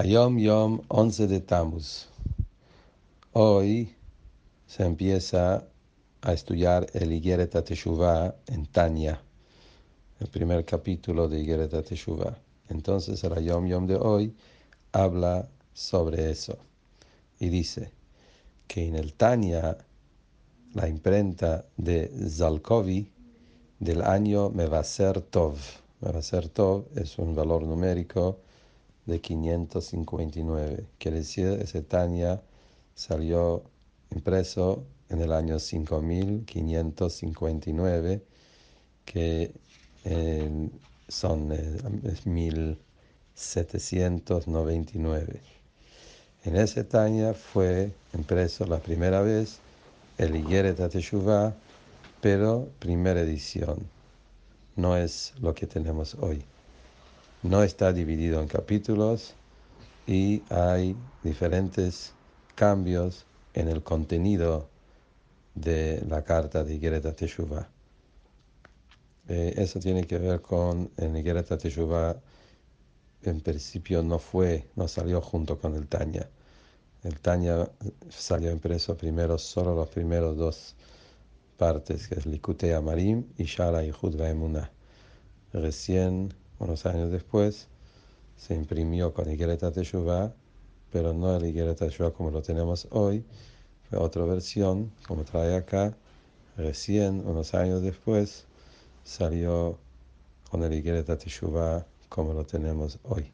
Hayom Yom 11 de Tammuz. Hoy se empieza a estudiar el Igeret Teshuvah en Tanya, el primer capítulo de Igeret Teshuvah. Entonces el Hayom Yom de hoy habla sobre eso y dice que en el Tanya, la imprenta de Zalkovi del año me va a ser Tov. Me va a ser Tov es un valor numérico de 559. Quiere decir, ese Tania salió impreso en el año 5559, que eh, son eh, 1799. En ese Tania fue impreso la primera vez el Igeret Teshuvah, pero primera edición. No es lo que tenemos hoy no está dividido en capítulos y hay diferentes cambios en el contenido de la carta de Gereta Teshuvah. Eh, eso tiene que ver con el Gereta Teshuvah en principio no fue, no salió junto con el Tanya. El Tanya salió impreso primero solo los primeros dos partes, que es Likutei Amarim y Shara y Judva Recién unos años después, se imprimió con Igereta Teshuvah, pero no el Igereta Teshuvah como lo tenemos hoy, fue otra versión, como trae acá, recién, unos años después, salió con el Igereta Teshuvah como lo tenemos hoy.